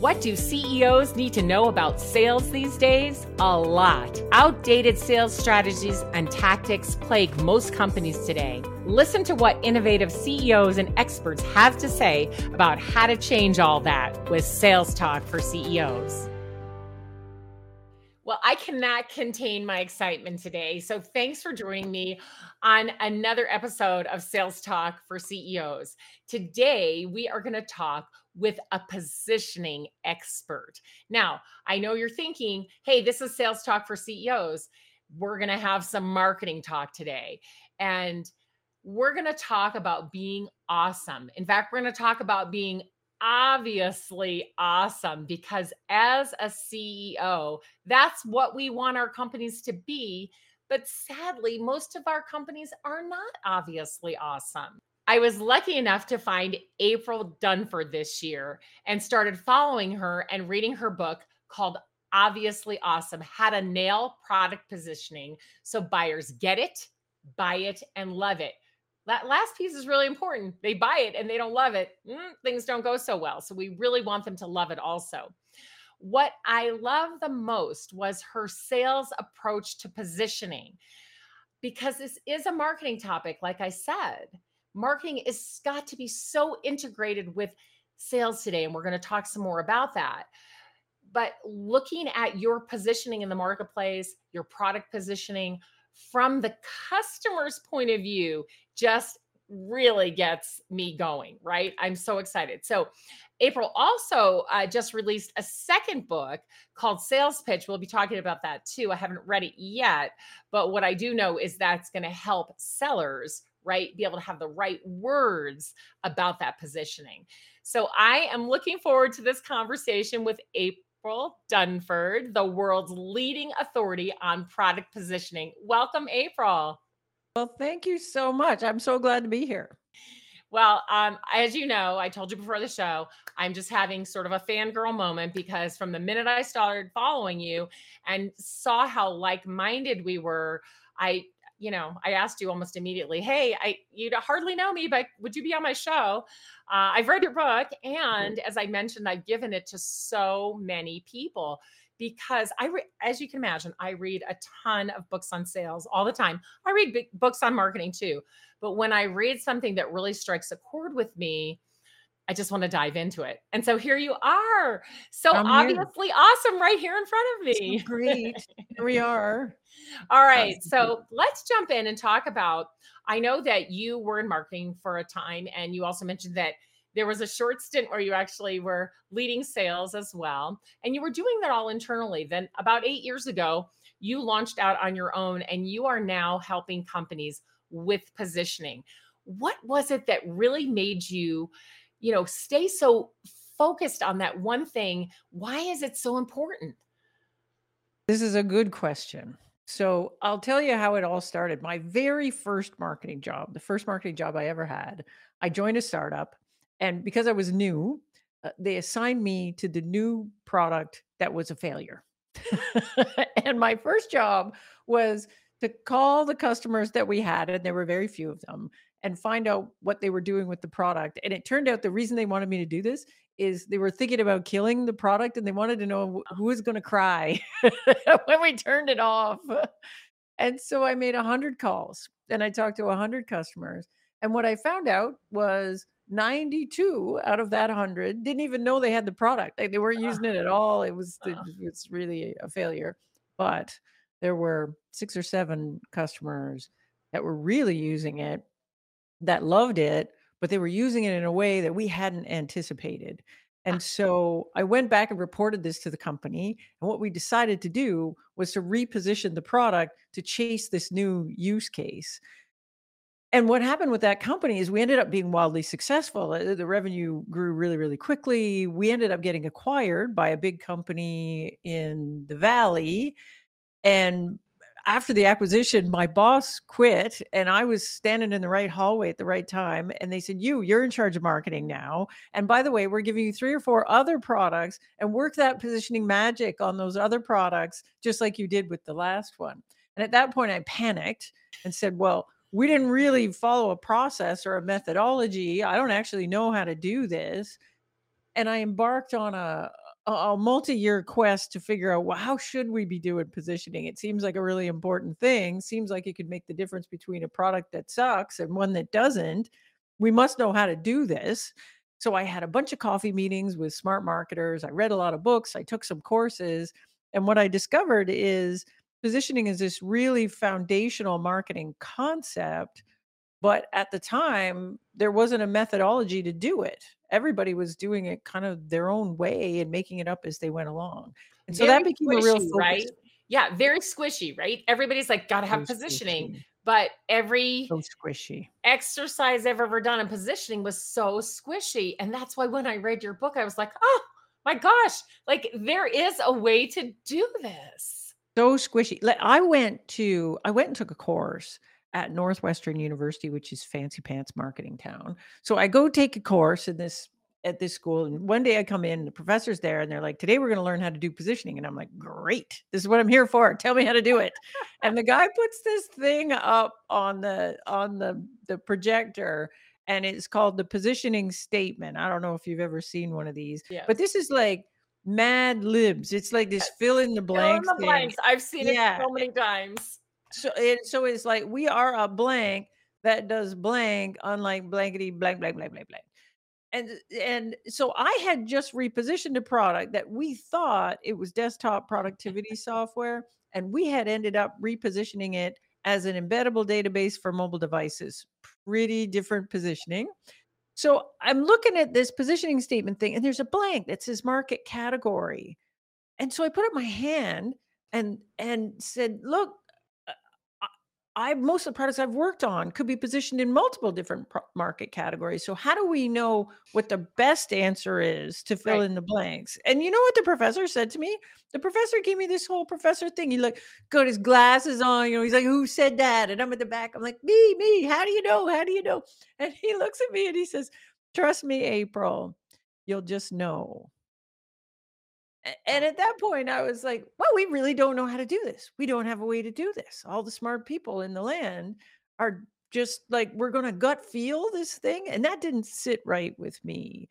What do CEOs need to know about sales these days? A lot. Outdated sales strategies and tactics plague most companies today. Listen to what innovative CEOs and experts have to say about how to change all that with Sales Talk for CEOs. Well, I cannot contain my excitement today. So, thanks for joining me on another episode of Sales Talk for CEOs. Today, we are going to talk with a positioning expert. Now, I know you're thinking, hey, this is sales talk for CEOs. We're going to have some marketing talk today. And we're going to talk about being awesome. In fact, we're going to talk about being obviously awesome because as a CEO, that's what we want our companies to be. But sadly, most of our companies are not obviously awesome. I was lucky enough to find April Dunford this year and started following her and reading her book called Obviously Awesome How to Nail Product Positioning so buyers get it, buy it, and love it. That last piece is really important. They buy it and they don't love it, mm, things don't go so well. So we really want them to love it also. What I love the most was her sales approach to positioning because this is a marketing topic, like I said marketing is got to be so integrated with sales today and we're going to talk some more about that. But looking at your positioning in the marketplace your product positioning from the customer's point of view just really gets me going right? I'm so excited. So april also uh, just released a second book called sales pitch. We'll be talking about that too. I haven't read it yet but what i do know is that's going to help sellers right? Be able to have the right words about that positioning. So I am looking forward to this conversation with April Dunford, the world's leading authority on product positioning. Welcome, April. Well, thank you so much. I'm so glad to be here. Well, um, as you know, I told you before the show, I'm just having sort of a fangirl moment because from the minute I started following you and saw how like minded we were, I you know, I asked you almost immediately, "Hey, I you'd hardly know me, but would you be on my show?" Uh, I've read your book, and as I mentioned, I've given it to so many people because I, re- as you can imagine, I read a ton of books on sales all the time. I read books on marketing too, but when I read something that really strikes a chord with me, I just want to dive into it. And so here you are. So I'm obviously here. awesome right here in front of me. So great. here we are. All right. So let's jump in and talk about. I know that you were in marketing for a time, and you also mentioned that there was a short stint where you actually were leading sales as well. And you were doing that all internally. Then, about eight years ago, you launched out on your own, and you are now helping companies with positioning. What was it that really made you? You know, stay so focused on that one thing. Why is it so important? This is a good question. So I'll tell you how it all started. My very first marketing job, the first marketing job I ever had, I joined a startup. And because I was new, uh, they assigned me to the new product that was a failure. and my first job was to call the customers that we had, and there were very few of them, and find out what they were doing with the product. And it turned out the reason they wanted me to do this is they were thinking about killing the product and they wanted to know oh. who was going to cry when we turned it off. And so I made 100 calls and I talked to 100 customers. And what I found out was 92 out of that 100 didn't even know they had the product. Like they weren't using it at all. It was it's really a failure. But there were six or seven customers that were really using it that loved it, but they were using it in a way that we hadn't anticipated. And ah. so I went back and reported this to the company. And what we decided to do was to reposition the product to chase this new use case. And what happened with that company is we ended up being wildly successful. Uh, the revenue grew really, really quickly. We ended up getting acquired by a big company in the Valley. And after the acquisition, my boss quit and I was standing in the right hallway at the right time. And they said, You, you're in charge of marketing now. And by the way, we're giving you three or four other products and work that positioning magic on those other products, just like you did with the last one. And at that point, I panicked and said, Well, we didn't really follow a process or a methodology. I don't actually know how to do this. And I embarked on a, a, multi-year quest to figure out well how should we be doing positioning? It seems like a really important thing seems like it could make the difference between a product that sucks and one that doesn't. We must know how to do this. So i had a bunch of coffee meetings with smart marketers i read a lot of books i took some courses and what i discovered is positioning is this really foundational marketing concept but at the time there wasn't a methodology to do it everybody was doing it kind of their own way and making it up as they went along and so Very that became a real focus. right? Yeah, very squishy, right? Everybody's like, gotta have positioning. squishy But every so squishy exercise I've ever done in positioning was so squishy. And that's why when I read your book, I was like, oh my gosh, like there is a way to do this. so squishy like i went to i went and took a course at northwestern university which is fancy pants marketing town so i go take a course in this at this school and one day i come in the professor's there and they're like today we're going to learn how to do positioning and i'm like great this is what i'm here for tell me how to do it and the guy puts this thing up on the on the the projector and it's called the positioning statement i don't know if you've ever seen one of these Yes. but this is like mad libs it's like this fill in the Fill in blanks the thing. blanks. I've seen Yeah. it so many times. So it so it's like we are a blank that does blank unlike blankety blank blank blank blank blank. And and so i had just repositioned a product that we thought it was desktop productivity software and we had ended up repositioning it as an embeddable database for mobile devices. Pretty different positioning. So i'm looking at this positioning statement thing and there's a blank that says market category. And so I put up my hand and and said, "Look, I most of the products I've worked on could be positioned in multiple different pro- market categories. So how do we know what the best answer is to fill Right. in the blanks?" And you know what the professor said to me? The professor gave me this whole professor thing. He like got his glasses on. You know, he's like, "Who said that?" And I'm at the back. I'm like, "Me, me. How do you know? How do you know?" And he looks at me and he says, "Trust me, April. You'll just know." And oh. at that point, I was like, well, we really don't know how to do this. We don't have a way to do this. All the smart people in the land are just like, we're going to gut feel this thing. And that didn't sit right with me.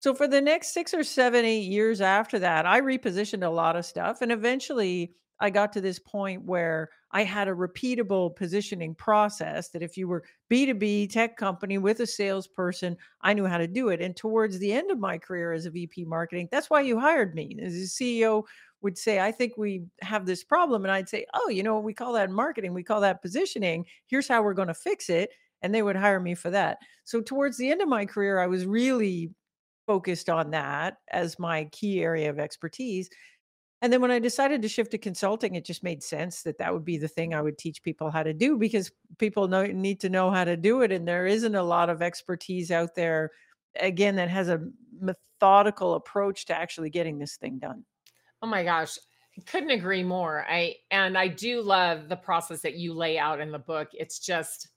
So for the next six or seven, eight years after that, I repositioned a lot of stuff. And eventually I got to this point where I had a repeatable positioning process that if you were B2B tech company with a salesperson, I knew how to do it. And towards the end of my career as a VP marketing, that's why you hired me. As a CEO would say, I think we have this problem. And I'd say, Oh, you know, we call that marketing, we call that positioning. Here's how we're going to fix it. And they would hire me for that. So towards the end of my career, I was really focused on that as my key area of expertise. And then when I decided to shift to consulting, it just made sense that that would be the thing I would teach people how to do because people know, need to know how to do it. And there isn't a lot of expertise out there, again, that has a methodical approach to actually getting this thing done. Oh my gosh. Couldn't agree more. I and I do love the process that you lay out in the book. It's just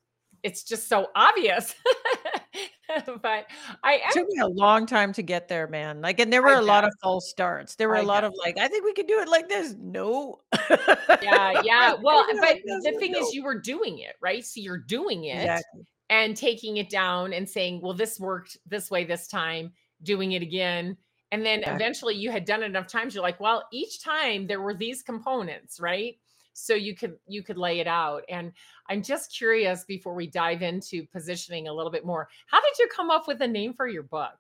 it's just so obvious. but I It took me a long time to get there, man. Like, and there were I a lot of false starts. There were I a lot bet. of like, I think we could do it like this. No. yeah, yeah. Well, but like the thing no. is you were doing it, right? So you're doing it Exactly. and taking it down and saying, well, this worked this way this time, doing it again. And then Exactly. eventually you had done it enough times. You're like, well, each time there were these components, right? So you could you could lay it out. And I'm just curious before we dive into positioning a little bit more. How did you come up with a name for your book?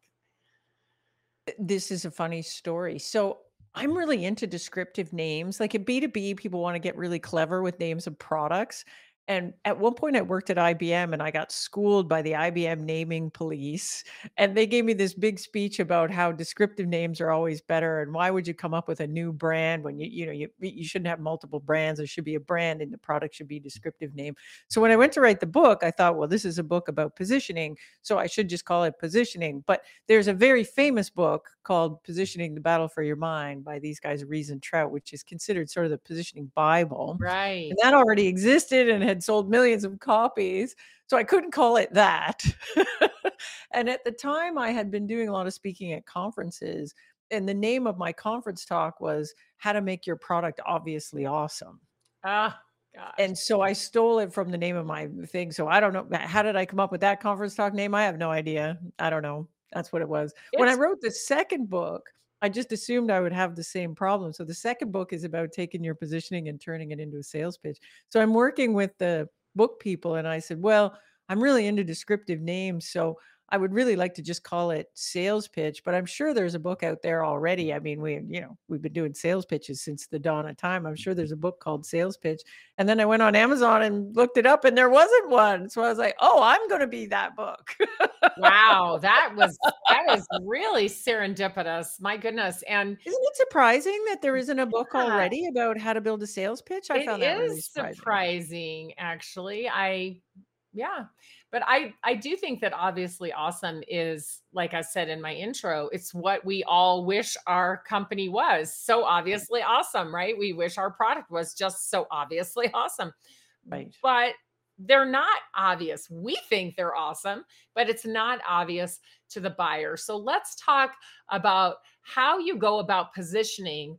This is a funny story. So I'm really into descriptive names. Like at B2B, people want to get really clever with names of products. And at one point, I worked at IBM and I got schooled by the IBM naming police. And they gave me this big speech about how descriptive names are always better. And why would you come up with a new brand when you, you know, you, you shouldn't have multiple brands. There should be a brand and the product should be descriptive name. So when I went to write the book, I thought, well, this is a book about positioning. So I should just call it positioning. But there's a very famous book called Positioning the Battle for Your Mind by these guys, Ries and Trout, which is considered sort of the positioning Bible. Right. And that already existed and had sold millions of copies. So I couldn't call it that. and at the time, I had been doing a lot of speaking at conferences. And the name of my conference talk was How to Make Your Product Obviously Awesome. Ah, gosh. And so I stole it from the name of my thing. So I don't know. How did I come up with that conference talk name? I have no idea. I don't know. That's what it was. when I wrote the second book, I just assumed I would have the same problem. So the second book is about taking your positioning and turning it into a sales pitch. So I'm working with the book people and I said, "Well, I'm really into descriptive names, so I would really like to just call it sales pitch, but I'm sure there's a book out there already. I mean, we, you know, we've been doing sales pitches since the dawn of time. I'm mm. sure there's a book called Sales Pitch. And then I went on Amazon and looked it up and there wasn't one. So I was like, oh, I'm going to be that book. wow. That was, that was really serendipitous. My goodness. And isn't it surprising that there isn't a book yeah. already about how to build a sales pitch? I found that really surprising. surprising, actually. I, yeah but i i do think that obviously awesome is like i said in my intro it's what we all wish our company was. So obviously awesome right? We wish our product was just so obviously awesome. Right. But they're not obvious. We think they're awesome but it's not obvious to the buyer. So let's talk about how you go about positioning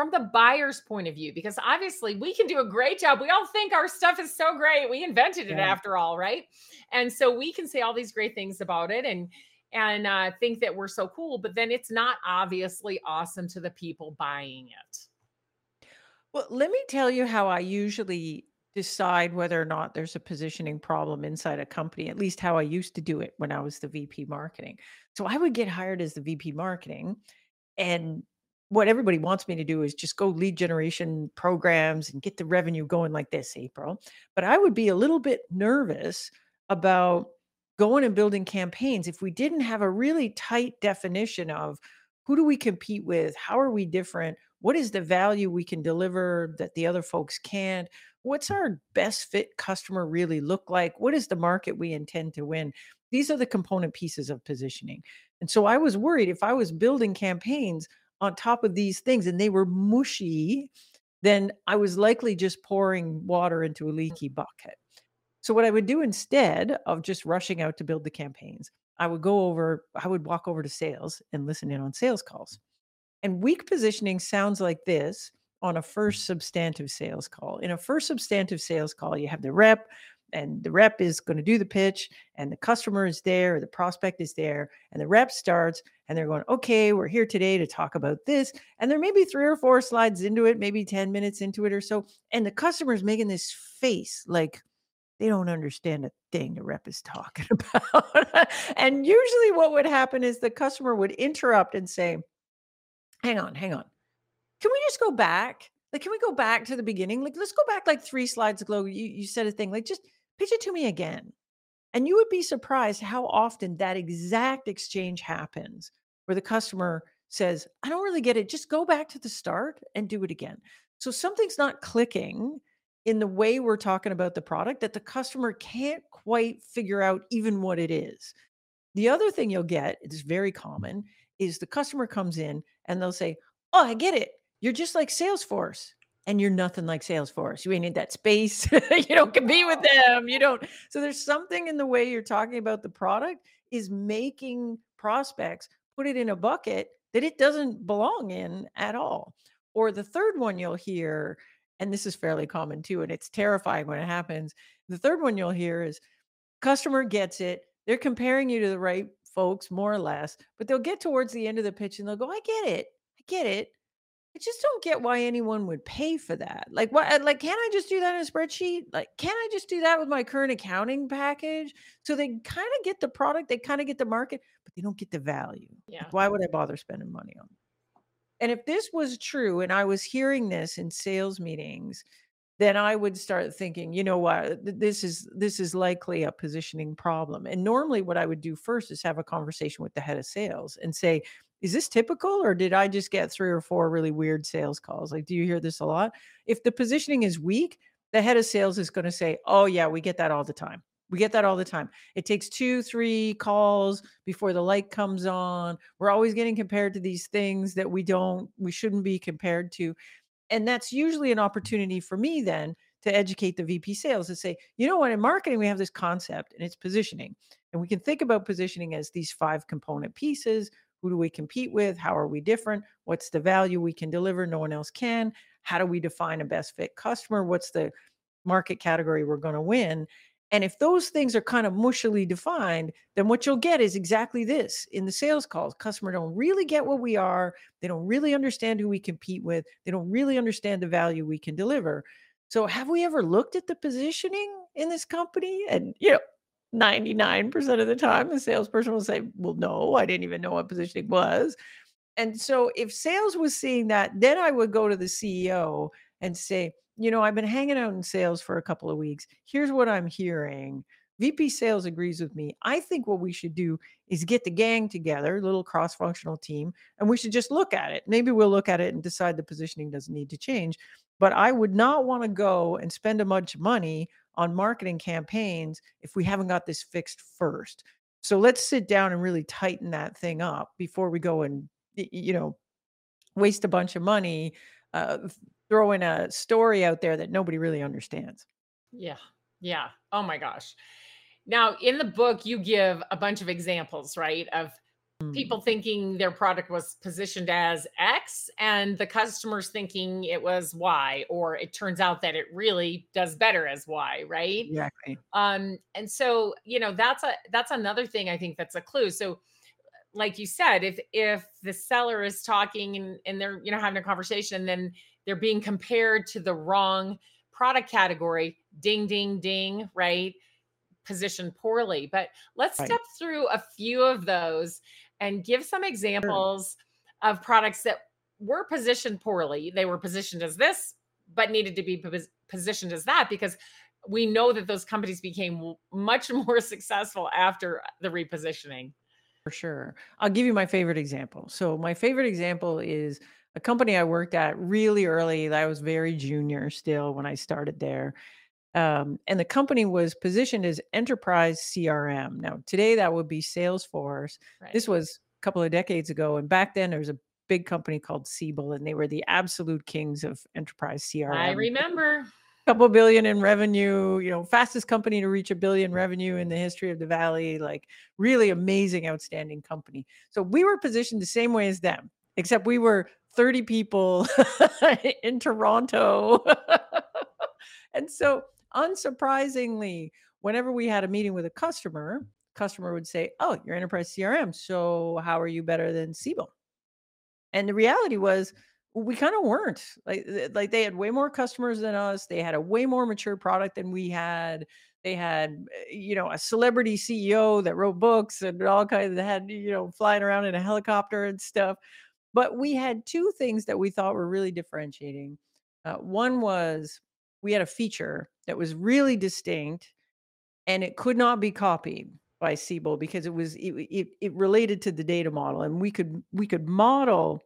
from the buyer's point of view because obviously we can do a great job. We all think our stuff is so great. We invented it yeah. after all, right? And so we can say all these great things about it and and uh, think that we're so cool, but then it's not obviously awesome to the people buying it. Well, let me tell you how I usually decide whether or not there's a positioning problem inside a company, at least how I used to do it when I was the VP marketing. So I would get hired as the VP marketing and what everybody wants me to do is just go lead generation programs and get the revenue going like this, April. But I would be a little bit nervous about going and building campaigns if we didn't have a really tight definition of who do we compete with? How are we different? What is the value we can deliver that the other folks can't? What's our best fit customer really look like? What is the market we intend to win? These are the component pieces of positioning. And so I was worried if I was building campaigns, on top of these things and they were mushy, then I was likely just pouring water into a mm. leaky bucket. So, what I would do instead of just rushing out to build the campaigns, I would go over, I would walk over to sales and listen in on sales calls. And weak positioning sounds like this on a first substantive sales call. In a first substantive sales call, you have the rep, and the rep is going to do the pitch and the customer is there or the prospect is there and the rep starts and they're going okay we're here today to talk about this and there may be three or four slides into it maybe 10 minutes into it or so and the customer is making this face like they don't understand a thing the rep is talking about and usually what would happen is the customer would interrupt and say hang on hang on. Can we just go back? Like can we go back to the beginning? Like let's go back like three slides ago you, you said a thing like just pitch it to me again. And you would be surprised how often that exact exchange happens where the customer says, I don't really get it. Just go back to the start and do it again. So something's not clicking in the way we're talking about the product that the customer can't quite figure out even what it is. The other thing you'll get, it's very common, is the customer comes in and they'll say, Oh, I get it. You're just like Salesforce and you're nothing like Salesforce. You ain't in that space. you don't compete with them. You don't. So there's something in the way you're talking about the product is making prospects put it in a bucket that it doesn't belong in at all. Or the third one you'll hear, and this is fairly common too, and it's terrifying when it happens. The third one you'll hear is customer gets it. They're comparing you to the right folks, more or less, but they'll get towards the end of the pitch and they'll go, I get it. I get it I just don't get why anyone would pay for that. Like what uh, like can I just do that in a spreadsheet? Like can I just do that with my current accounting package? So they kind of get the product, they kind of get the market, but they don't get the value. Yeah. Like, why would I bother spending money on? It? And if this was true and I was hearing this in sales meetings, then I would start thinking, you know what, this is this is likely a positioning problem. And normally what I would do first is have a conversation with the head of sales and say, is this typical or did I just get three or four really weird sales calls? Like, do you hear this a lot? If the positioning is weak, the head of sales is going to say, Oh, yeah, we get that all the time. We get that all the time. It takes two, three calls before the light comes on. We're always getting compared to these things that we don't, we shouldn't be compared to. And that's usually an opportunity for me then to educate the VP sales and say, you know what, in marketing, we have this concept and it's positioning. And we can think about positioning as these five component pieces who do we compete with? How are we different? What's the value we can deliver? No one else can. How do we define a best fit customer? What's the market category we're going to win? And if those things are kind of mushily defined, then what you'll get is exactly this in the sales calls. Customer don't really get what we are. They don't really understand who we compete with. They don't really understand the value we can deliver. So have we ever looked at the positioning in this company? And you know, 99% of the time the salesperson will say, Well, no, I didn't even know what positioning was. And so if sales was seeing that, then I would go to the CEO and say, you know, I've been hanging out in sales for a couple of weeks. Here's what I'm hearing. VP sales agrees with me. I think what we should do is get the gang together, little cross functional team, and we should just look at it. Maybe we'll look at it and decide the positioning doesn't need to change. But I would not want to go and spend a bunch of money on marketing campaigns if we haven't got this fixed first. So let's sit down and really tighten that thing up before we go and, you know, waste a bunch of money uh, throwing a story out there that nobody really understands. Yeah. Yeah. Oh my gosh. Now, in the book, you give a bunch of examples, right? Of. People thinking their product was positioned as X and the customers thinking it was Y, or it turns out that it really does better as Y, right? Exactly. Um, and so, you know, that's a that's another thing I think that's a clue. So like you said, if if the seller is talking and, and they're, you know, having a conversation then they're being compared to the wrong product category ding ding ding right positioned poorly but let's right. step through a few of those and give some examples sure. of products that were positioned poorly they were positioned as this but needed to be positioned as that because we know that those companies became much more successful after the repositioning for sure i'll give you my favorite example so my favorite example is a company I worked at really early. I was very junior still when I started there. Um, and the company was positioned as enterprise CRM. Now, today that would be Salesforce. Right. This was a couple of decades ago. And back then there was a big company called Siebel, and they were the absolute kings of enterprise CRM. I remember. A couple billion in revenue, you know, fastest company to reach a billion revenue in the history of the valley, like really amazing, outstanding company. So we were positioned the same way as them, except we were 30 people in Toronto. and so, unsurprisingly, whenever we had a meeting with a customer, customer would say, "Oh, your enterprise CRM. So, how are you better than Siebel?" And the reality was, we kind of weren't. Like, like they had way more customers than us. They had a way more mature product than we had. They had, eh, you know, a celebrity CEO that wrote books and all kinds. That had, you know, flying around in a helicopter and stuff. But we had two things that we thought were really differentiating. Uh, one was we had a feature that was really distinct and it could not be copied by Siebel because it was it, it, it related to the data model and we could we could model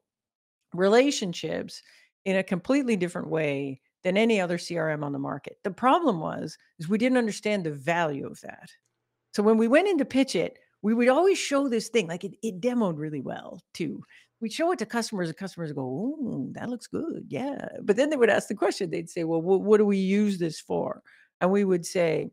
relationships in a completely different way than any other CRM on the market. The problem was is we didn't understand the value of that. So when we went in to pitch it, we would always show this thing like it, it demoed really well too we show it to customers and customers go, "Oh, that looks good." Yeah. But then they would ask the question. They'd say, "Well, what, what do we use this for?" And we would say,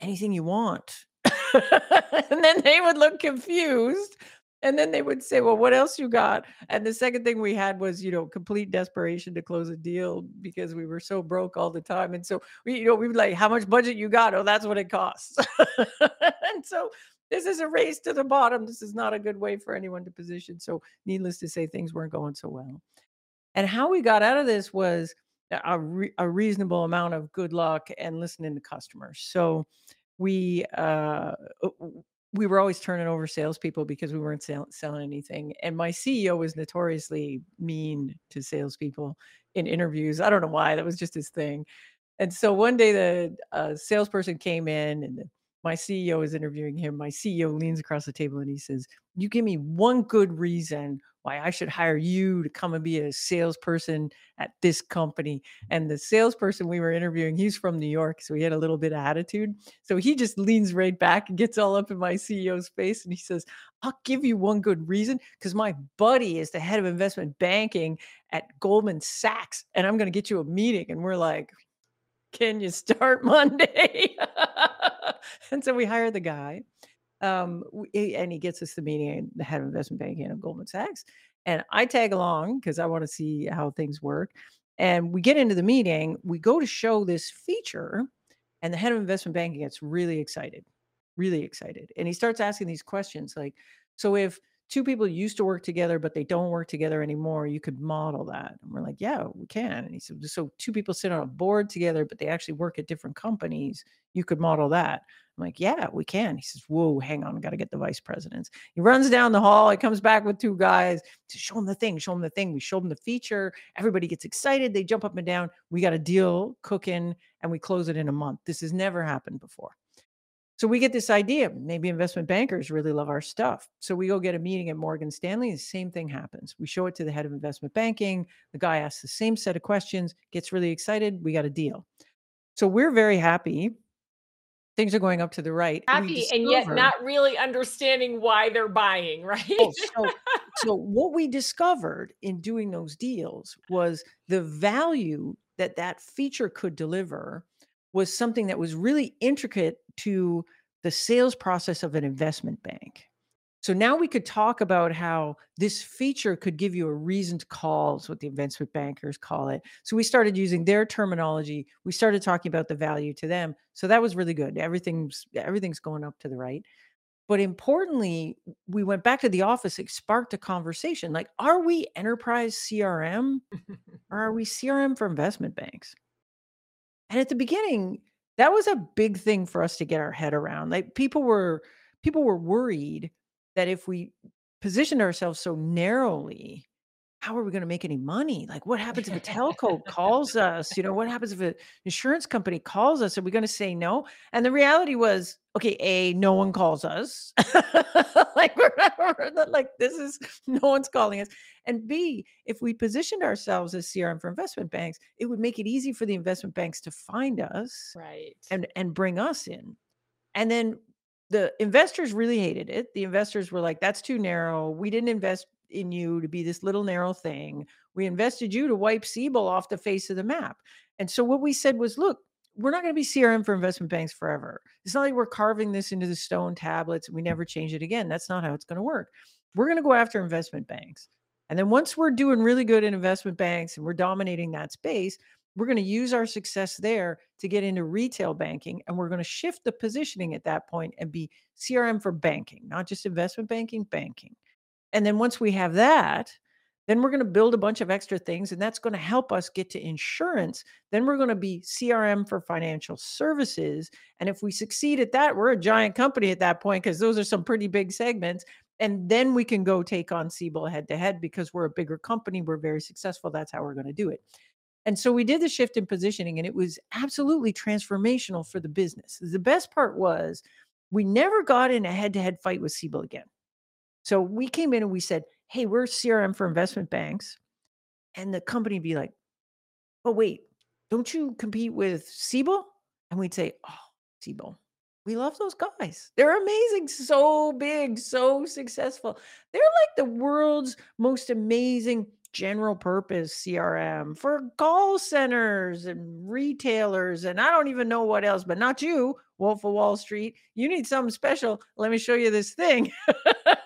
"Anything you want." and then they would look confused. And then they would say, Well, what else you got? And the second thing we had was, you know, complete desperation to close a deal because we were so broke all the time. And so we, you know, we would like, How much budget you got? Oh, that's what it costs. and so this is a race to the bottom. This is not a good way for anyone to position. So, needless to say, things weren't going so well. And how we got out of this was a, re- a reasonable amount of good luck and listening to customers. So, we uh, we were always turning over salespeople because we weren't sell- selling anything. And my CEO was notoriously mean to salespeople in interviews. I don't know why. That was just his thing. And so one day the uh, salesperson came in and the my CEO is interviewing him. My CEO leans across the table and he says, You give me one good reason why I should hire you to come and be a salesperson at this company. And the salesperson we were interviewing, he's from New York. So he had a little bit of attitude. So he just leans right back and gets all up in my CEO's face and he says, I'll give you one good reason because my buddy is the head of investment banking at Goldman Sachs. And I'm going to get you a meeting. And we're like, Can you start Monday? and so we hire the guy. Um, and he gets us the meeting, the head of investment banking at Goldman Sachs. And I tag along because I want to see how things work. And we get into the meeting. We go to show this feature, And the head of investment banking gets really excited, really excited. And he starts asking these questions like, so if two people used to work together, but they don't work together anymore, you could model that. And we're like, yeah, we can. And he said, so two people sit on a board together, but they actually work at different companies, you could model that. I'm like, yeah, we can. He says, whoa, hang on, I got to get the vice presidents. He runs down the hall. He comes back with two guys to show him the thing, show him the thing. We show him the feature. Everybody gets excited. They jump up and down. We got a deal cooking and we close it in a month. This has never happened before. So we get this idea. Maybe investment bankers really love our stuff. So we go get a meeting at Morgan Stanley. The same thing happens. We show it to the head of investment banking. The guy asks the same set of questions, gets really excited. We got a deal. So we're very happy things are going up to the right. Happy and yet not really understanding why they're buying, right? oh, so, so what we discovered in doing those deals was the value that that feature could deliver was something that was really intricate to the sales process of an investment bank. So now we could talk about how this feature could give you a reason to call, is what the investment bankers call it. So we started using their terminology. We started talking about the value to them. So that was really good. Everything's everything's going up to the right. But importantly, we went back to the office. It sparked a conversation like, are we enterprise CRM or are we CRM for investment banks? And at the beginning, that was a big thing for us to get our head around. Like people were people were worried that if we positioned ourselves so narrowly, how are we going to make any money? Like, what happens if a telco calls us? You know, what happens if an insurance company calls us? Are we going to say no? And the reality was, okay, A, no one calls us. like, we're not, like, this is no one's calling us. And B, if we positioned ourselves as CRM for investment banks, it would make it easy for the investment banks to find us right and, and bring us in. And then the investors really hated it. The investors were like, that's too narrow. We didn't invest in you to be this little narrow thing. We invested you to wipe Siebel off the face of the map. And so what we said was, look, we're not going to be CRM for investment banks forever. It's not like we're carving this into the stone tablets and we never change it again. That's not how it's going to work. We're going to go after investment banks. And then once we're doing really good in investment banks and we're dominating that space, we're going to use our success there to get into retail banking. And we're going to shift the positioning at that point and be CRM for banking, not just investment banking, banking. And then once we have that, then we're going to build a bunch of extra things, and that's going to help us get to insurance. Then we're going to be CRM for financial services. And if we succeed at that, we're a giant company at that point because those are some pretty big segments. And then we can go take on Siebel head to head because we're a bigger company. We're very successful. That's how we're going to do it. And so we did the shift in positioning, and it was absolutely transformational for the business. The best part was we never got in a head to head fight with Siebel again. So we came in and we said, Hey, we're CRM for investment banks. And the company would be like, Oh, wait, don't you compete with Siebel? And we'd say, Oh, Siebel. We love those guys. They're amazing, so big, so successful. They're like the world's most amazing general purpose CRM for call centers and retailers. And I don't even know what else, but not you, Wolf of Wall Street. You need something special. Let me show you this thing.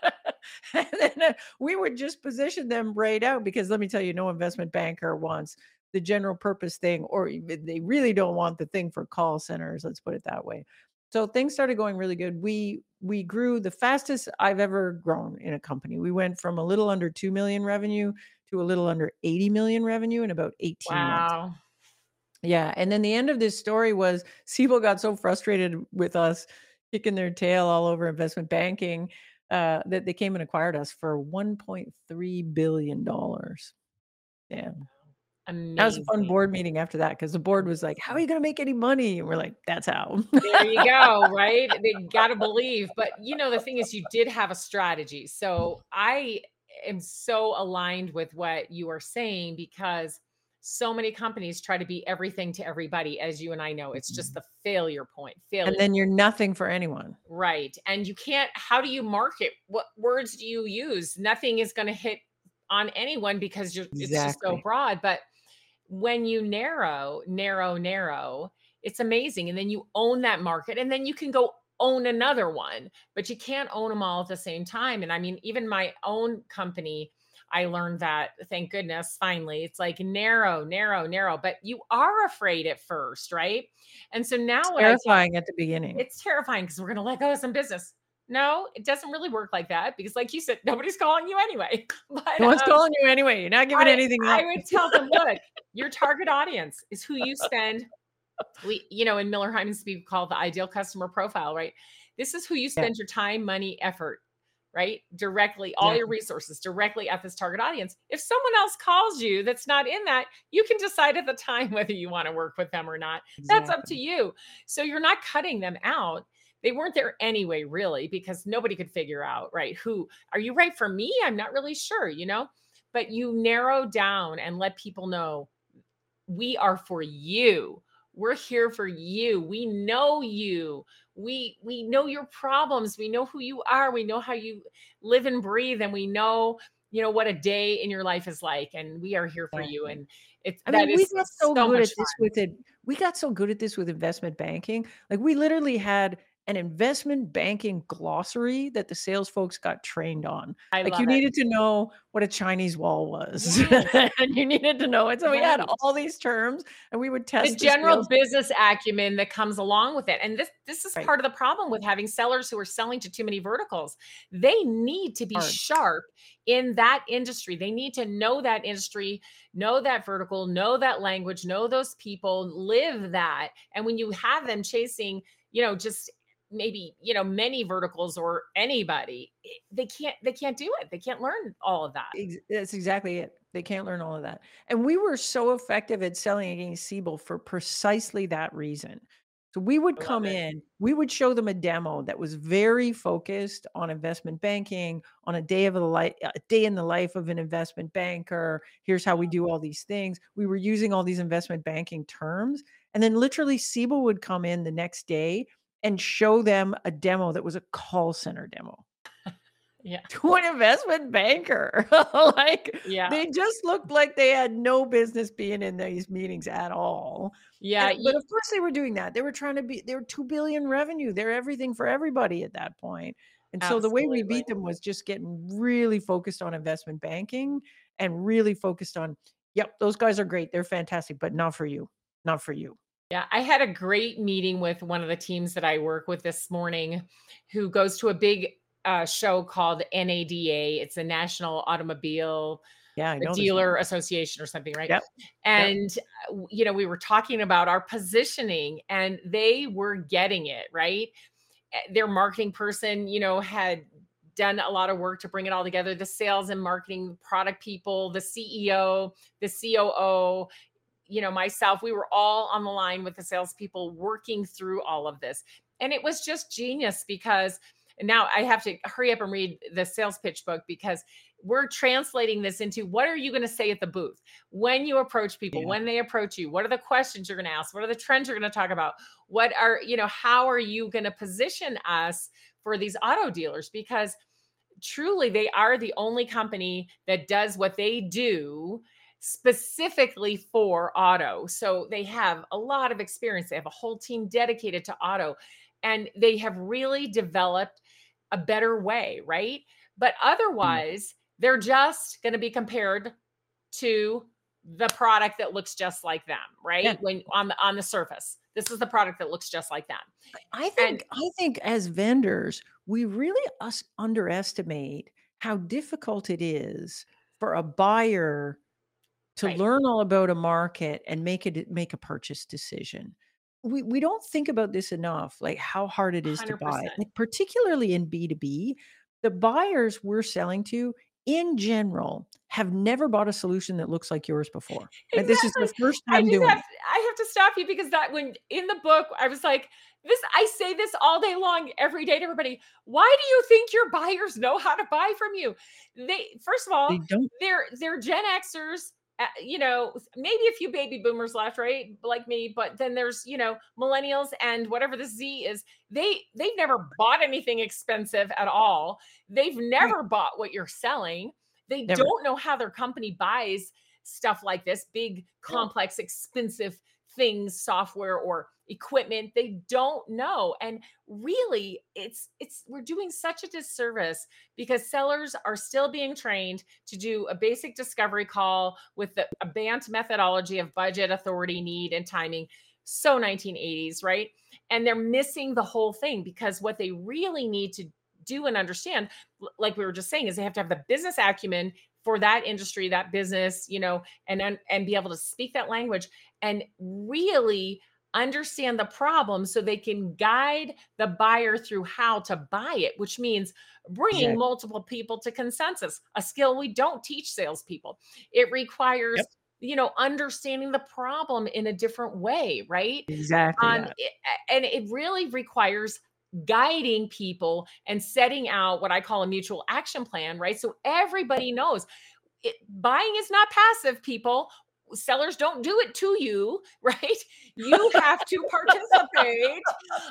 and then uh, we would just position them right out because let me tell you, no investment banker wants the general purpose thing, or they really don't want the thing for call centers. Let's put it that way. So things started going really good. We we grew the fastest I've ever grown in a company. We went from a little under 2 million revenue to a little under 80 million revenue in about 18 wow. months. Yeah. And then the end of this story was Siebel got so frustrated with us kicking their tail all over investment banking uh, that they came and acquired us for $1.3 billion. Yeah. Amazing. That was a fun board meeting after that because the board was like, How are you going to make any money? And we're like, That's how. there you go. Right. They got to believe. But, you know, the thing is, you did have a strategy. So I am so aligned with what you are saying because so many companies try to be everything to everybody as you and I know it's just mm-hmm. the failure point failure and then you're nothing for anyone right and you can't how do you market what words do you use nothing is going to hit on anyone because you're exactly. it's just so broad but when you narrow narrow narrow it's amazing and then you own that market and then you can go own another one, but you can't own them all at the same time. And I mean, even my own company, I learned that, thank goodness, finally. It's like narrow, narrow, narrow, but you are afraid at first, right? And so now it's terrifying at the beginning. It's terrifying because we're going to let go of some business. No, it doesn't really work like that because, like you said, nobody's calling you anyway. But, no one's um, calling you anyway. You're not giving I, anything. I would tell them, look, your target audience is who you spend. We, you know, in Miller Heiman we call the ideal customer profile, right? This is who you spend yeah. your time, money, effort, right? Directly, all yeah. your resources directly at this target audience. If someone else calls you that's not in that, you can decide at the time whether you want to work with them or not. Exactly. That's up to you. So you're not cutting them out they weren't there anyway, really, because nobody could figure out, right? Who are you right for me? I'm not really sure, you know, but you narrow down and let people know we are for you. We're here for you. We know you. We we know your problems. We know who you are. We know how you live and breathe and we know, you know, what a day in your life is like and we are here for you and it's I mean, we got so, so good at fun. this with it. We got so good at this with investment banking. Like we literally had an investment banking glossary that the sales folks got trained on. I like you it. needed to know what a Chinese wall was, yes. and you needed to know it. So we had all these terms, and we would test the, the general sales. business acumen that comes along with it. And this this is right. part of the problem with having sellers who are selling to too many verticals. They need to be Hard. sharp in that industry. They need to know that industry, know that vertical, know that language, know those people, live that. And when you have them chasing you know just maybe you know many verticals or anybody eh, they can't they can't do it. They can't learn all of that. That's exactly it. They can't learn all of that. And we were so effective at selling against siebel for precisely that reason. So we would come in we would show them a demo that was very focused on investment banking on a day of a life a day in the life of an investment banker. Here's how we do all these things. We were using all these investment banking terms and then literally siebel would come in the next day and show them a demo that was a call center demo. yeah. To an investment banker. like yeah. they just looked like they had no business being in these meetings at all. Yeah. And, but of course they were doing that. They were trying to be they were 2 billion revenue. They're everything for everybody at that point. And Absolutely. so the way we beat them was just getting really focused on investment banking and really focused on, yep, those guys are great. They're fantastic, but not for you. Not for you. Yeah, I had a great meeting with one of the teams that I work with this morning who goes to a big uh, show called NADA. It's a National Automobile yeah, Dealer Association or something, right? Yep. And, yep. Uh, you know, we were talking about our positioning and they were getting it, right? Eh, their marketing person, you know, had done a lot of work to bring it all together the sales and marketing product people the ceo the coo you know, myself, we were all on the line with the salespeople working through all of this. And it was just genius because now I have to hurry up and read the sales pitch book because we're translating this into what are you going to say at the booth when you approach people, yeah. when they approach you, what are the questions you're going to ask, what are the trends you're going to talk about, what are, you know, how are you going to position us for these auto dealers? Because truly they are the only company that does what they do specifically for auto. So they have a lot of experience. They have a whole team dedicated to auto and they have really developed a better way, right? But mm. otherwise, they're just going to be compared to the product that looks just like them, right? Yeah. When on the on the surface. This is the product that looks just like them. I think and, I think as vendors, we really us underestimate how difficult it is for a buyer to right. learn all about a market and make it make a purchase decision. We we don't think about this enough, like how hard it is 100%. to buy. Like particularly in B2B, the buyers we're selling to in general have never bought a solution that looks like yours before. Exactly. Like this is the first time doing have, I have to stop you because that when in the book I was like this I say this all day long every day to everybody. Why do you think your buyers know how to buy from you? They first of all, they don't. they're they're Gen Xers you know, maybe a few baby boomers left, right? Like me, but then there's, you know, millennials and whatever the Z is, they they've never bought anything expensive at all. They've never right. bought what you're selling. They never. don't know how their company buys stuff like this, big, complex, expensive things, software or equipment they don't know and really it's it's we're doing such a disservice because sellers are still being trained to do a basic discovery call with the, a bant methodology of budget authority need and timing. So 1980s right? And they're missing the whole thing because what they really need to do and understand like we were just saying is they have to have the business acumen for that industry that business you know and and be able to speak that language and really understand the problem so they can guide the buyer through how to buy it, which means bringing exactly. multiple people to consensus, a skill we don't teach salespeople. It requires, yep. you know, understanding the problem in a different way, right? Exactly. Um, it, and it really requires guiding people and setting out what I call a mutual action plan, right? So everybody knows it, buying is not passive, people sellers don't do it to you, right? You have to participate.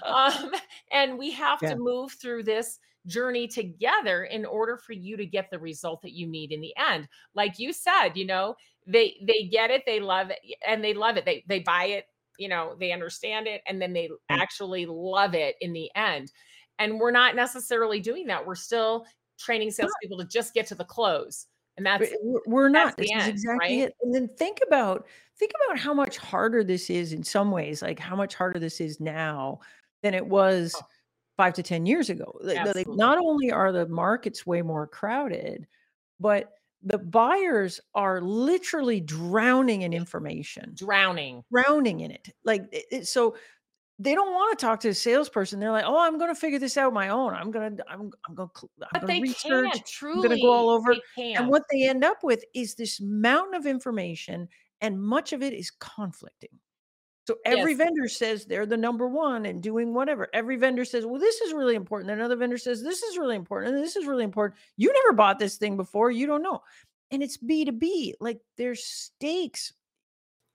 Um, and we have yeah. to move through this journey together in order for you to get the result that you need in the end. Like you said, you know, they they get it, they love it, and they love it. They they buy it, you know, they understand it, and then they actually love it in the end. And we're not necessarily doing that. We're still training salespeople to just get to the close and that's we're not. This end, is exactly right? it. And then think about think about how much harder this is in some ways, like how much harder this is now than it was oh. five to 10 years ago. Like, not only are the markets way more crowded, but the buyers are literally drowning in information drowning drowning in it like it, so they don't want to talk to a salesperson. They're like, "Oh, I'm going to figure this out my own. I'm going to, I'm, I'm going to, I'm going to research. Can't, truly, I'm going to go all over." And what they end up with is this mountain of information, and much of it is conflicting. So every yes. vendor says they're the number one and doing whatever. Every vendor says, "Well, this is really important." Another vendor says, "This is really important," and this is really important. You never bought this thing before. You don't know. And it's B two B. Like there's stakes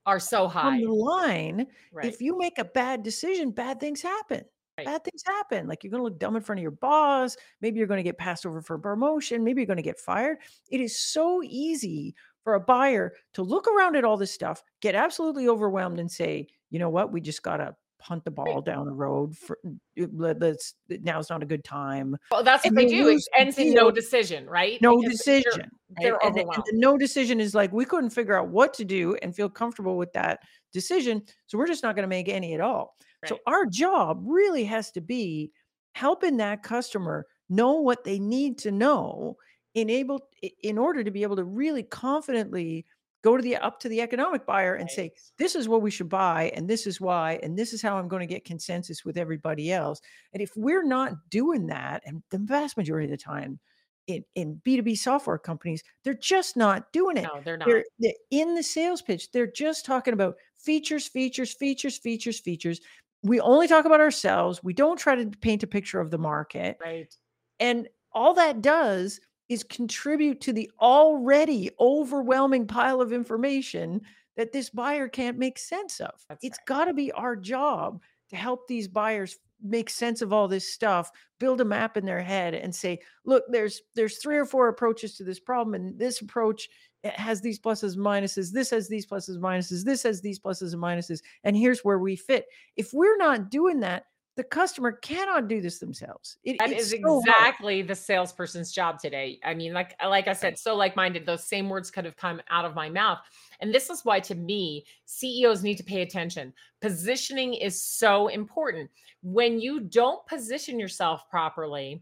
are so high on the line. Right. If you make a bad decision, bad things happen. Right. Bad things happen. Like you're going to look dumb in front of your boss. Maybe you're going to get passed over for a promotion. Maybe you're going to get fired. It is so easy for a buyer to look around at all this stuff, get absolutely overwhelmed, and say, you know what? We just got to punt the ball down the road for let's now's not a good time. Well, that's what and they do. It ends in no decision, right? No because decision. They're, they're and, and, the no decision is like we couldn't figure out what to do and feel comfortable with that decision. So we're just not going to make any at all. Right. So our job really has to be helping that customer know what they need to know in able in order to be able to really confidently go to the up to the economic buyer and right. say this is what we should buy and this is why and this is how i'm going to get consensus with everybody else. And if we're not doing that and the vast majority of the time in, in b2b software companies they're just not doing it. No they're not. they're, they're in the sales pitch they're just talking about features features features features features. We only talk about ourselves. We don't try to paint a picture of the market. Right. And all that does is contribute to the already overwhelming pile of information that this buyer can't make sense of. That's it's right. got to be our job to help these buyers make sense of all this stuff, build a map in their head and say, look, there's there's three or four approaches to this problem and this approach has these pluses and minuses, this has these pluses and minuses, this has these pluses and minuses, and here's where we fit. If we're not doing that, the customer cannot do this themselves. It, that is so exactly hard. the salesperson's job today. I mean, like uh, like I said, so like-minded. Those same words could have come out of my mouth. And this is why, to me, CEOs need to pay attention. Positioning is so important. When you don't position yourself properly,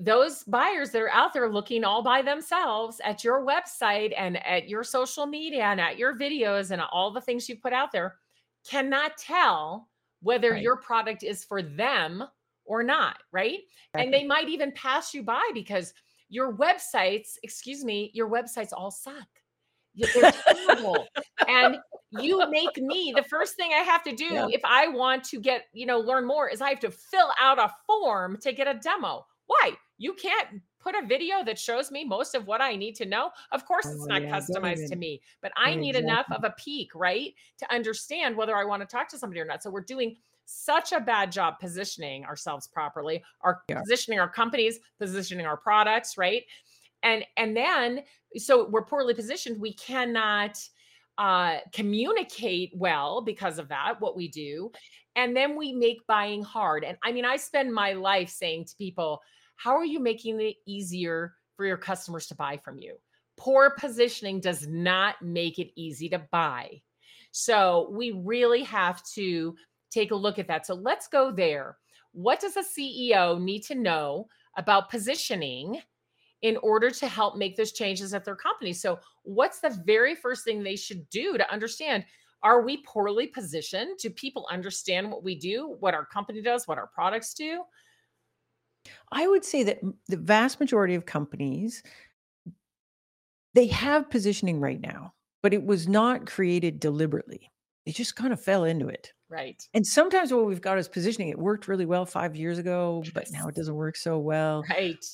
those buyers that are out there looking all by themselves at your website and at your social media and at your videos and all the things you put out there cannot tell whether right. your product is for them or not, right? Exactly. And they might even pass you by because your websites, excuse me, your websites all suck. They're terrible. and you make me the first thing I have to do yeah. if I want to get, you know, learn more is I have to fill out a form to get a demo. Why? You can't put a video that shows me most of what I need to know. Of course, it's oh, not yeah, customized to me, but I need exactly. enough of a peek, right, to understand whether I want to talk to somebody or not. So we're doing such a bad job positioning ourselves properly, our yeah. positioning our companies, positioning our products, right? And and then so we're poorly positioned. We cannot uh, communicate well because of that, what we do. And then we make buying hard. And I mean, I spend my life saying to people, how are you making it easier for your customers to buy from you? Poor positioning does not make it easy to buy. So we really have to take a look at that. So let's go there. What does a CEO need to know about positioning in order to help make those changes at their company? So, what's the very first thing they should do to understand? Are we poorly positioned? Do people understand what we do, what our company does, what our products do? I would say that the vast majority of companies they have positioning right now, but it was not created deliberately. It just kind of fell into it. Right. And sometimes what we've got is positioning. It worked really well 5 years ago, but now it doesn't work so well. Right.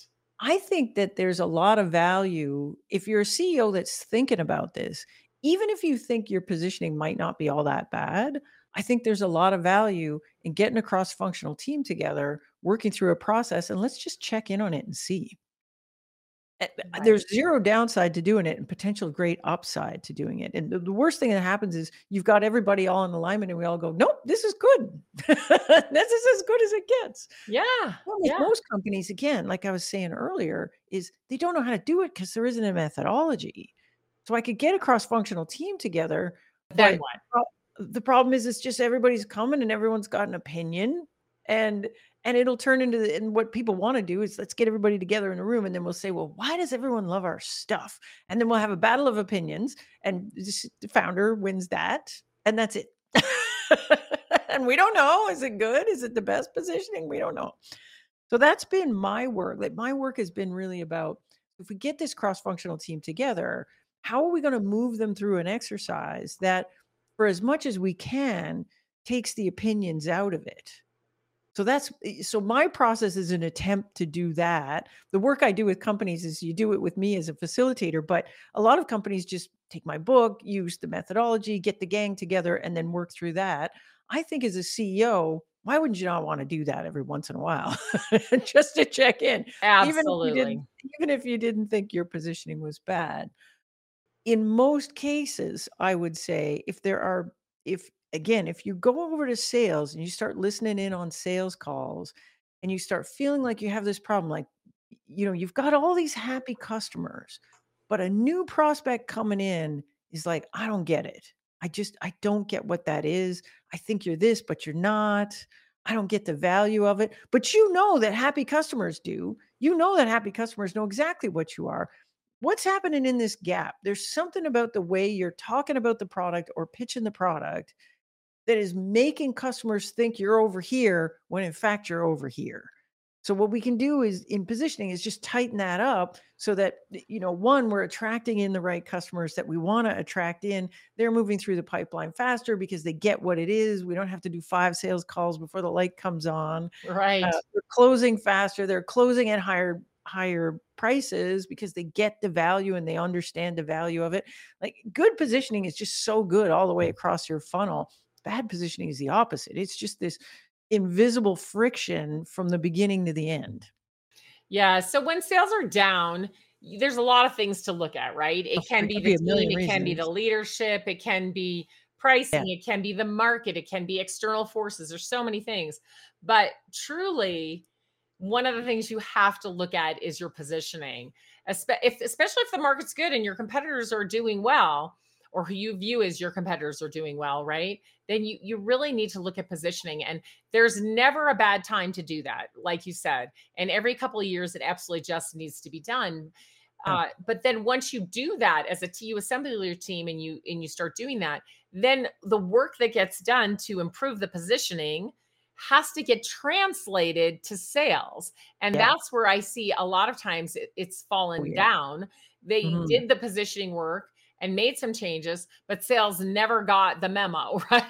I think that there's a lot of value if you're a CEO that's thinking about this, even if you think your positioning might not be all that bad, I think there's a lot of value in getting a cross-functional team together, working through a process, and let's just check in on it and see. Eh, uh, there's 0 downside to doing it and potential great upside to doing it. And the the worst thing that happens is you've got everybody all in alignment and we all go, "Nope, this is good. This is as good as it gets." Yeah. Well, with Yeah. most companies, again, like I was saying earlier, is they don't know how to do it because there isn't a methodology. So I could get a cross-functional team together, Then what? the problem is it's just everybody's coming and everyone's got an opinion, and and it'll turn into the and what people wanna do is let's get everybody together in a room, and then we'll say, "Well, why does everyone love our stuff?" And then we'll have a battle of opinions, and the founder wins that, and that's it. And we don't know, is it good? Is it the best positioning? We don't know. So that's been my work. Like my work has been really about if we get this cross-functional team together, how are we going to move them through an exercise that for as much as we can takes the opinions out of it. So that's eh, so my process is an attempt to do that. The work I do with companies is you do it with me as a facilitator, but a lot of companies just take my book, use the methodology, get the gang together and then work through that. I think as a CEO, why wouldn't you not want to do that every once in a while? Just to check in. Even if Absolutely. even if you didn't think your positioning was bad. In most cases, I would say if there are if again, if you go over to sales and you start listening in on sales calls and you start feeling like you have this problem, like, you know, you've got all these happy customers, but a new prospect coming in is like, "I don't get it. I just I don't get what that is. I think you're this, but you're not. I don't get the value of it." But you know that happy customers do. You know that happy customers know exactly what you are. What's happening in this gap? There's something about the way you're talking about the product or pitching the product that is making customers think you're over here when in fact you're over here. So what we can do is in positioning is just tighten that up so that you know one we're attracting in the right customers that we want to attract in. They're moving through the pipeline faster because they get what it is. We don't have to do five sales calls before the light comes on. Uh, Right. they're closing faster. They're closing at higher higher prices because they get the value and they understand the value of it. Like good positioning is just so good all the way across your funnel. Bad positioning is the opposite. It's just this invisible friction from the beginning to the end. Yeah. So when sales are down, there's a lot of things to look at, right? Oh, It can be the team, it can be the leadership, it can be Yeah. pricing, it can be the market, it can be external forces. There's so many things. But truly, one of the things you have to look at is your positioning. Especially if the market's good and your competitors are doing well, or who you view as your competitors are doing well, right? Then you you really need to look at positioning. And there's never a bad time to do that, like you said and every couple of years it absolutely just needs to be done uh, but then once you do that as a tu assembly leader team and you and you start doing that then the work that gets done to improve the positioning has to get translated to sales and Yeah. that's where i see a lot of times it, it's Oh fallen yeah. down they Mhm. did the positioning work and made some changes but sales never got the memo right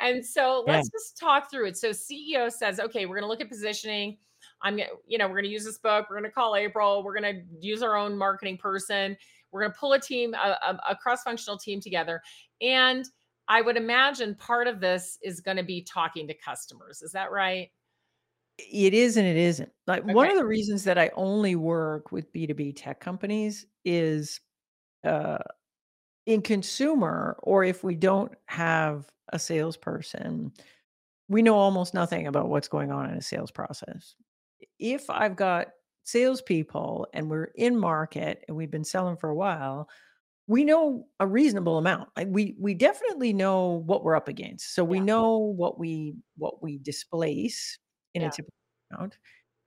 and so Yeah. let's just talk through it. So CEO says, okay, we're going to look at positioning. I'm going to, you know, we're going to use this book. We're going to call April. We're going to use our own marketing person. We're going to pull a team, a, a, a cross-functional team together. And I would imagine part of this is going to be talking to customers. Is that right? It is and it isn't. Like one of the reasons that I only work with B2B tech companies is uh in consumer, or if we don't have a salesperson, we know almost nothing about what's going on in a sales process. If I've got salespeople and we're in market and we've been selling for a while, we know a reasonable amount. Like we we definitely know what we're up against. So we Yeah. know what we what we displace in a typical account,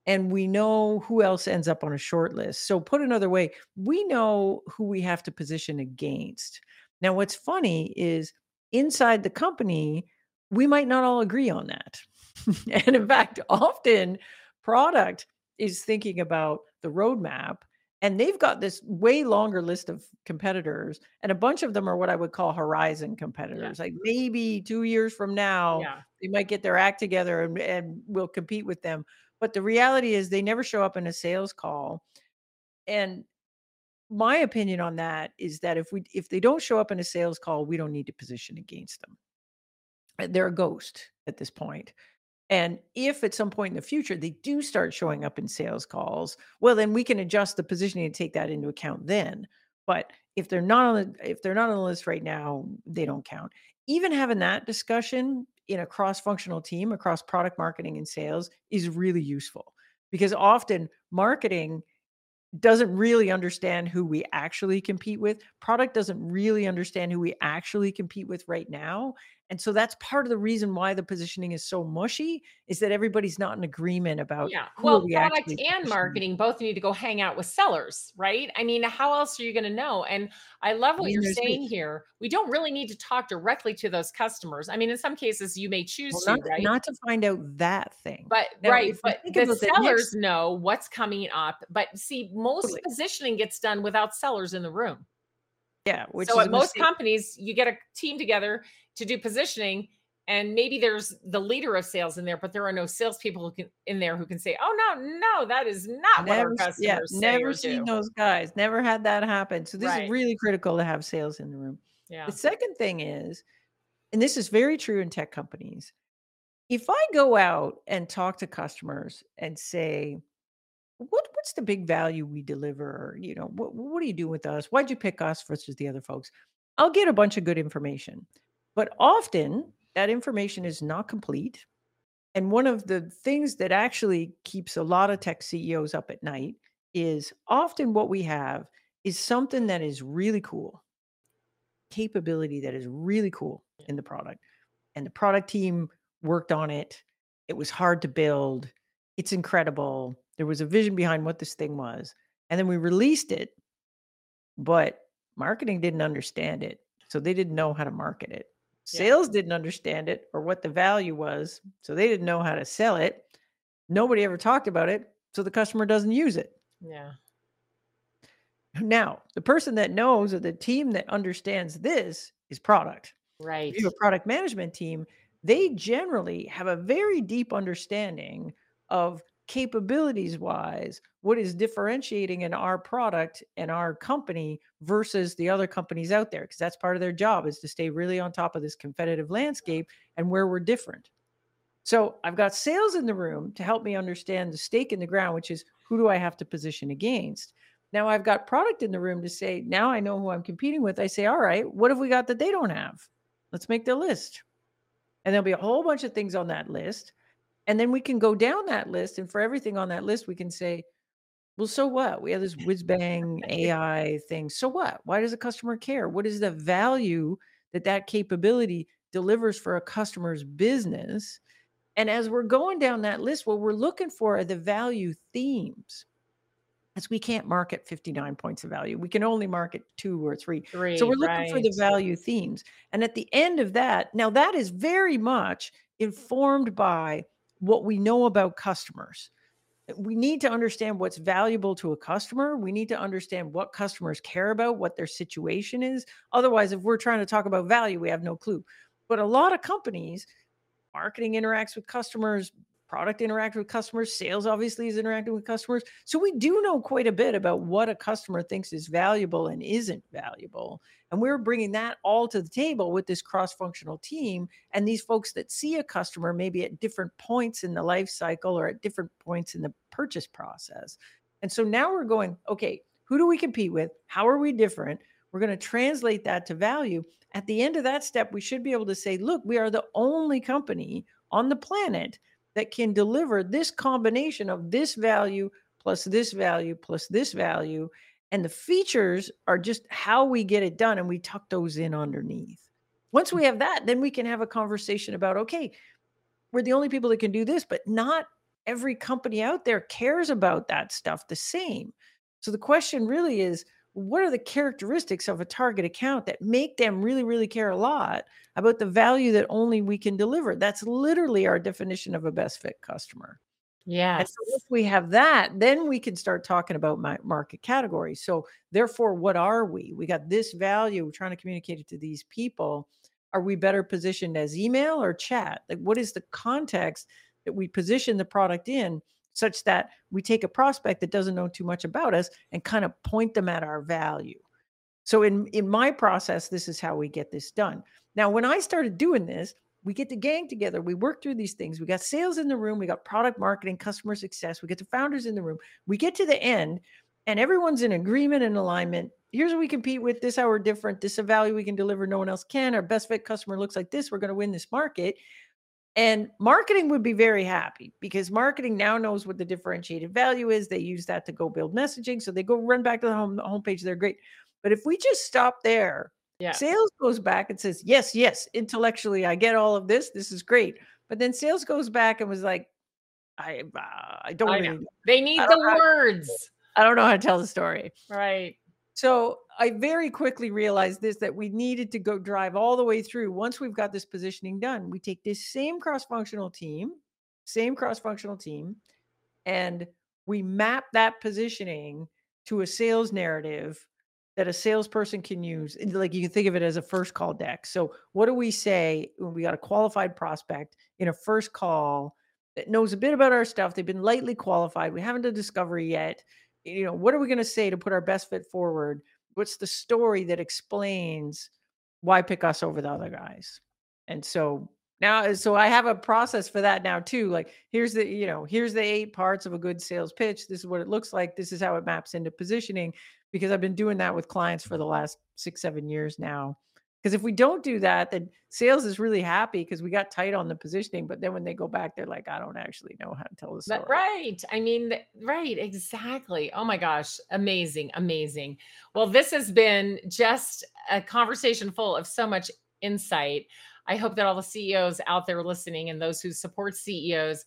and we know who else ends up on a short list. So put another way, we know who we have to position against. Now, what's funny is inside the company, we might not all agree on that. and in fact, often product is thinking about the roadmap and they've got this way longer list of competitors and a bunch of them are what i would call horizon Yeah. competitors like maybe two years from now Yeah. they might get their act together and, and we'll compete with them but the reality is they never show up in a sales call and my opinion on that is that if we if they don't show up in a sales call we don't need to position against them Uh, they're a ghost at this point. point and if at some point in the future they do start showing up in sales calls, well, then we can adjust the positioning and take that into account then. But if they're not on the if they're not on the list right now, they don't count. Even having that discussion in a cross-functional team across product marketing and sales is really useful because often marketing doesn't really understand who we actually compete with. Product doesn't really understand who we actually compete with right now. And so that's part of the reason why the positioning is so mushy is that everybody's not in agreement about Yeah. Well, we product and positioning. marketing both need to go hang out with sellers, right? I mean, how else are you going to know? And I love I what mean, you're saying here. We don't really need to talk directly to those customers. I mean, in some cases, you may Well, choose to, not right? not to find out that thing. But Now, right, but the sellers next know what's coming up. But see, most totally. positioning gets done without sellers in the room. Yeah, which So at most mistake. companies, you get a team together to do positioning, and maybe there's the leader of sales in there, but there are no salespeople who can in there who can say, "Oh no, no, that is not what our Never s yeah, never seen do." those guys, never had that happen. So this is really critical to have sales in the room. Yeah. The second thing is, and this is very true in tech companies, if I go out and talk to customers and say, "What what's the big value we deliver?" You know, "What what do you do with us? Why'd you pick us versus the other folks?" I'll get a bunch of good information. But often that information is not complete. And one of the things that actually keeps a lot of tech CEOs up at night is often what we have is something that is really cool, capability that is really cool in the product and the product team worked on it. It was hard to build. It's incredible. There was a vision behind what this thing was. And then we released it, but marketing didn't understand it. So they didn't know how to market it. Yeah. Sales didn't understand it or what the value was. So they didn't know how to sell it. Nobody ever talked about it. So the customer doesn't use it. Yeah. Now, the person that knows or the team that understands this is product. Right. if you have a product management team, they generally have a very deep understanding of capabilities wise what is differentiating in our product and our company versus the other companies out there because that's part of their job is to stay really on top of this competitive landscape and where we're different so i've got sales in the room to help me understand the stake in the ground which is who do i have to position against now i've got product in the room to say now i know who i'm competing with i say all right what have we got that they don't have Let's make the list. And there'll be a whole bunch of things on that list. And then we can go down that list. And for everything on that list, we can say, well, so what? We have this whiz bang AI thing. So what? Why does a customer care? What is the value that that capability delivers for a customer's business? And as we're going down that list, what we're looking for are the value themes. As we can't market 59 points of value, we can only market two or three. three So we're looking for the value themes. And at the end of that, now that is very much informed by what we know about customers. Uh, We need to understand what's valuable to a customer. We need to understand what customers care about, what their situation is. Otherwise, if we're trying to talk about value, we have no clue. But a lot of companies, marketing interacts with customers, product interacts with customers, sales obviously is interacting with customers. So we do know quite a bit about what a customer thinks is valuable and isn't valuable. And we're bringing that all to the table with this cross functional team and these folks that see a customer maybe at different points in the life cycle or at different points in the purchase process. And so now we're going, okay, who do we compete with? How are we different? We're going to translate that to value. At the end of that step, we should be able to say, look, we are the only company on the planet that can deliver this combination of this value plus this value plus this value. And the features are just how we get it done. And we tuck those in underneath. Once we have that, then we can have a conversation about, okay, we're the only people that can do this, but not every company out there cares about that stuff the same. So the question really is what are the characteristics of a target account that make them really, really care a lot about the value that only we can deliver? That's literally our definition of a best fit customer. Yeah. So if we have that, then we can start talking about my market categories. So therefore, what are we? We got this value. We're trying to communicate it to these people. Are we better positioned as email or chat? Like, what is the context that we position the product in such that we take a prospect that doesn't know too much about us and kind of point them at our value. So in in my process this is how we get this done. Now when I started doing this, we get the gang together, we work through these things. We got sales in the room, we got product marketing, customer success, we get the founders in the room. We get to the end and everyone's in agreement and alignment. Here's what we compete with. This how we're different. This is a value we can deliver. No one else can. Our best fit customer looks like this. We're going to win this market. And marketing would be very happy because marketing now knows what the differentiated value is. They use that to go build messaging. So they go run back to the home homepage. They're great. But if we just stop there, yeah. sales goes back and says, Yes, yes, intellectually, I get all of this. This is great. But then sales goes back and was like, I uh, I don't I really, They need the words. I don't know how to tell the story. Right. So I very quickly realized this that we needed to go drive all the way through. Once we've got this positioning done, we take this same cross functional team, same cross functional team, and we map that positioning to a sales narrative that a salesperson can use. Like you can think of it as a first call deck. So, what do we say when we got a qualified prospect in a first call that knows a bit about our stuff? They've been lightly qualified. We haven't done discovery yet you know, what are we going to say to put our best foot forward? What's the story that explains why pick us over the other guys? And so now, uh, so I have a process for that now too. Like, here's the, you know, here's the eight parts of a good sales pitch. This is what it looks like. This is how it maps into positioning because I've been doing that with clients for the last six, seven years now. Because if we don't do that, then sales is really happy because we got tight on the positioning. But then when they go back, they're like, I don't actually know how to tell the story. right. I mean, right. Exactly. Oh my gosh. Amazing. Amazing. Well, this has been just a conversation full of so much insight. I hope that all the CEOs out there listening and those who support CEOs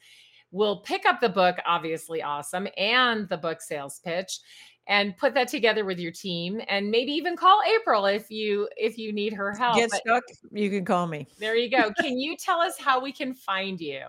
will pick up the book, obviously awesome, and the book sales pitch and put that together with your team and maybe even call April if you if you need her help. Get stuck, you can call me. There you go. can you tell us how we can find you?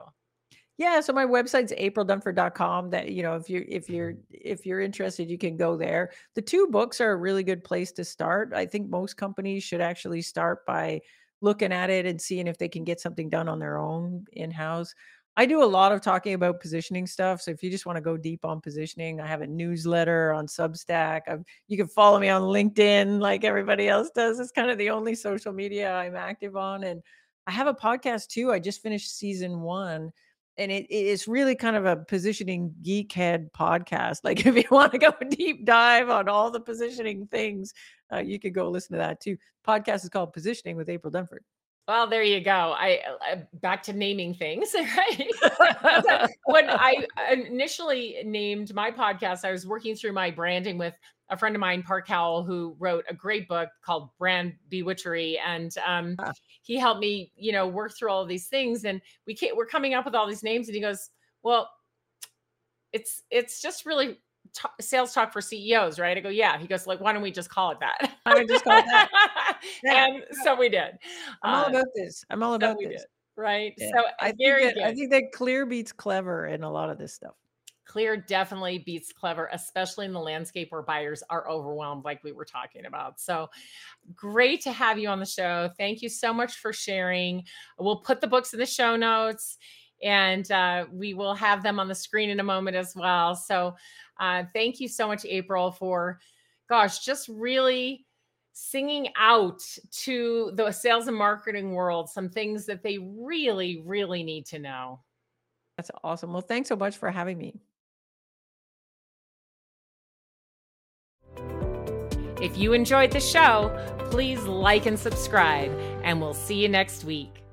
Yeah, so my website's aprildunford.com that you know if you're if you're if you're interested you can go there. The two books are a really good place to start. I think most companies should actually start by looking at it and seeing if they can get something done on their own in-house. I do a lot of talking about positioning stuff. So if you just want to go deep on positioning, I have a newsletter on Substack. I've, you can follow me on LinkedIn like everybody else does. It's kind of the only social media I'm active on. And I have a podcast too. I just finished season one. And it, it's really kind of a positioning geekhead podcast. Like if you want to go deep dive on all the positioning things, uh, you could go listen to that too. Podcast is called Positioning with April Dunford. Well, there you go. I uh, back to naming things, right? when I initially named my podcast, I was working through my branding with a friend of mine, Park Howell, who wrote a great book called Brand Bewitchery, and um, ah. he helped me, you know, work through all these things. And we can't, we're coming up with all these names, and he goes, "Well, it's it's just really t- sales talk for CEOs, right? I go, yeah. He goes, like, why don't we just call it that? I would just call it that. Yeah. and so we did. I'm all uh, about this. I'm all about this. Did, right. Yeah. So I think that, I think that clear beats clever in a lot of this stuff. Clear definitely beats clever, especially in the landscape where buyers are overwhelmed, like we were talking about. So great to have you on the show. Thank you so much for sharing. We'll put the books in the show notes and uh, we will have them on the screen in a moment as well. So, uh, thank you so much, April, for gosh, just really singing out to the sales and marketing world some things that they really, really need to know. That's awesome. Well, thanks so much for having me. If you enjoyed the show, please like and subscribe, and we'll see you next week.